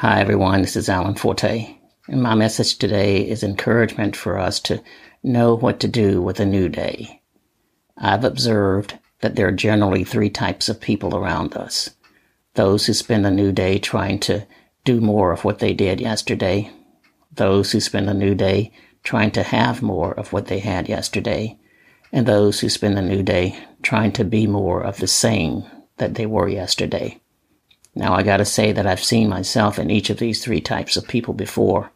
Hi, everyone. This is Alan Forte. And my message today is encouragement for us to know what to do with a new day. I've observed that there are generally three types of people around us those who spend a new day trying to do more of what they did yesterday, those who spend a new day trying to have more of what they had yesterday, and those who spend a new day trying to be more of the same that they were yesterday. Now, I gotta say that I've seen myself in each of these three types of people before.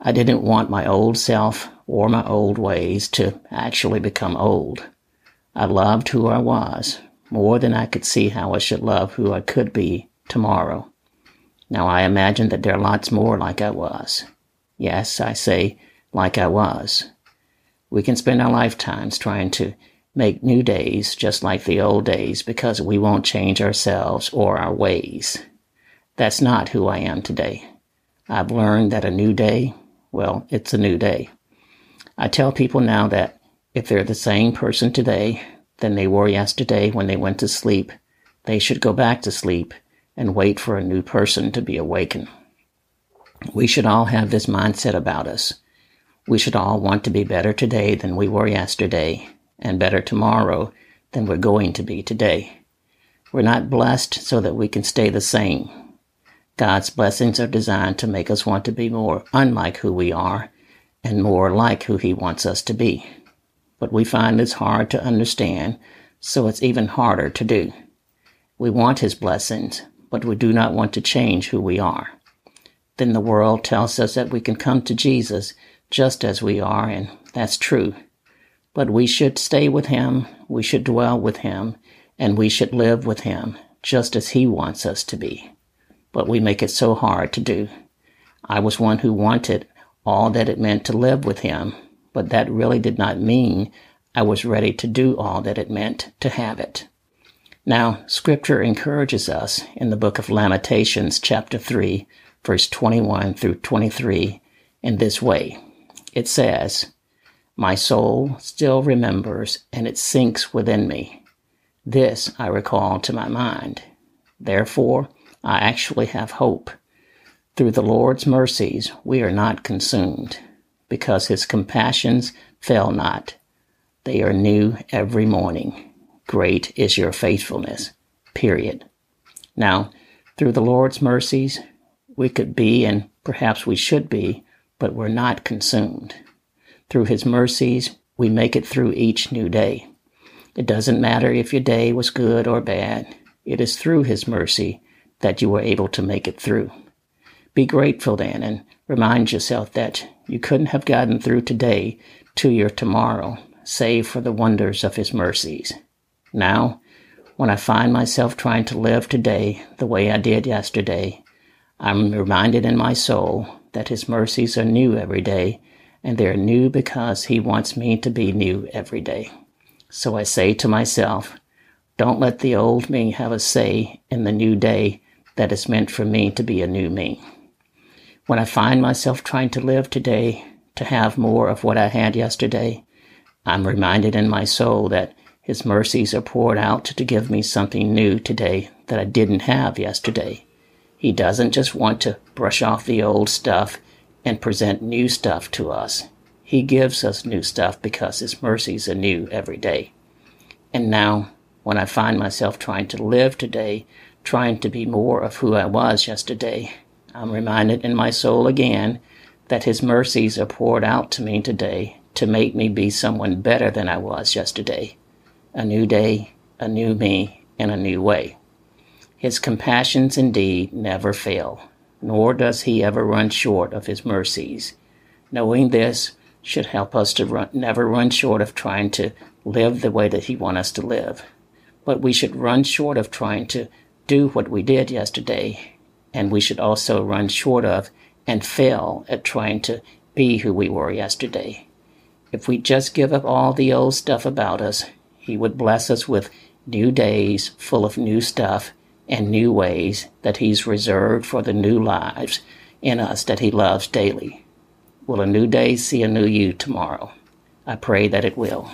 I didn't want my old self or my old ways to actually become old. I loved who I was more than I could see how I should love who I could be tomorrow. Now, I imagine that there are lots more like I was. Yes, I say like I was. We can spend our lifetimes trying to make new days just like the old days because we won't change ourselves or our ways. That's not who I am today. I've learned that a new day, well, it's a new day. I tell people now that if they're the same person today than they were yesterday when they went to sleep, they should go back to sleep and wait for a new person to be awakened. We should all have this mindset about us. We should all want to be better today than we were yesterday and better tomorrow than we're going to be today. We're not blessed so that we can stay the same. God's blessings are designed to make us want to be more unlike who we are and more like who He wants us to be. But we find this hard to understand, so it's even harder to do. We want His blessings, but we do not want to change who we are. Then the world tells us that we can come to Jesus just as we are, and that's true. But we should stay with him, we should dwell with him, and we should live with him, just as he wants us to be. But we make it so hard to do. I was one who wanted all that it meant to live with him, but that really did not mean I was ready to do all that it meant to have it. Now, scripture encourages us in the book of Lamentations, chapter 3, verse 21 through 23, in this way. It says, my soul still remembers and it sinks within me. This I recall to my mind. Therefore, I actually have hope. Through the Lord's mercies, we are not consumed, because his compassions fail not. They are new every morning. Great is your faithfulness. Period. Now, through the Lord's mercies, we could be, and perhaps we should be, but we're not consumed. Through His mercies, we make it through each new day. It doesn't matter if your day was good or bad. It is through His mercy that you were able to make it through. Be grateful then and remind yourself that you couldn't have gotten through today to your tomorrow, save for the wonders of His mercies. Now, when I find myself trying to live today the way I did yesterday, I'm reminded in my soul that His mercies are new every day and they're new because He wants me to be new every day. So I say to myself, don't let the old me have a say in the new day that is meant for me to be a new me. When I find myself trying to live today to have more of what I had yesterday, I'm reminded in my soul that His mercies are poured out to give me something new today that I didn't have yesterday. He doesn't just want to brush off the old stuff and present new stuff to us. He gives us new stuff because His mercies are new every day. And now, when I find myself trying to live today, trying to be more of who I was yesterday, I'm reminded in my soul again that His mercies are poured out to me today to make me be someone better than I was yesterday. A new day, a new me, in a new way. His compassions indeed never fail nor does he ever run short of his mercies. Knowing this should help us to run, never run short of trying to live the way that he wants us to live. But we should run short of trying to do what we did yesterday, and we should also run short of and fail at trying to be who we were yesterday. If we just give up all the old stuff about us, he would bless us with new days full of new stuff and new ways that He's reserved for the new lives in us that He loves daily. Will a new day see a new you tomorrow? I pray that it will.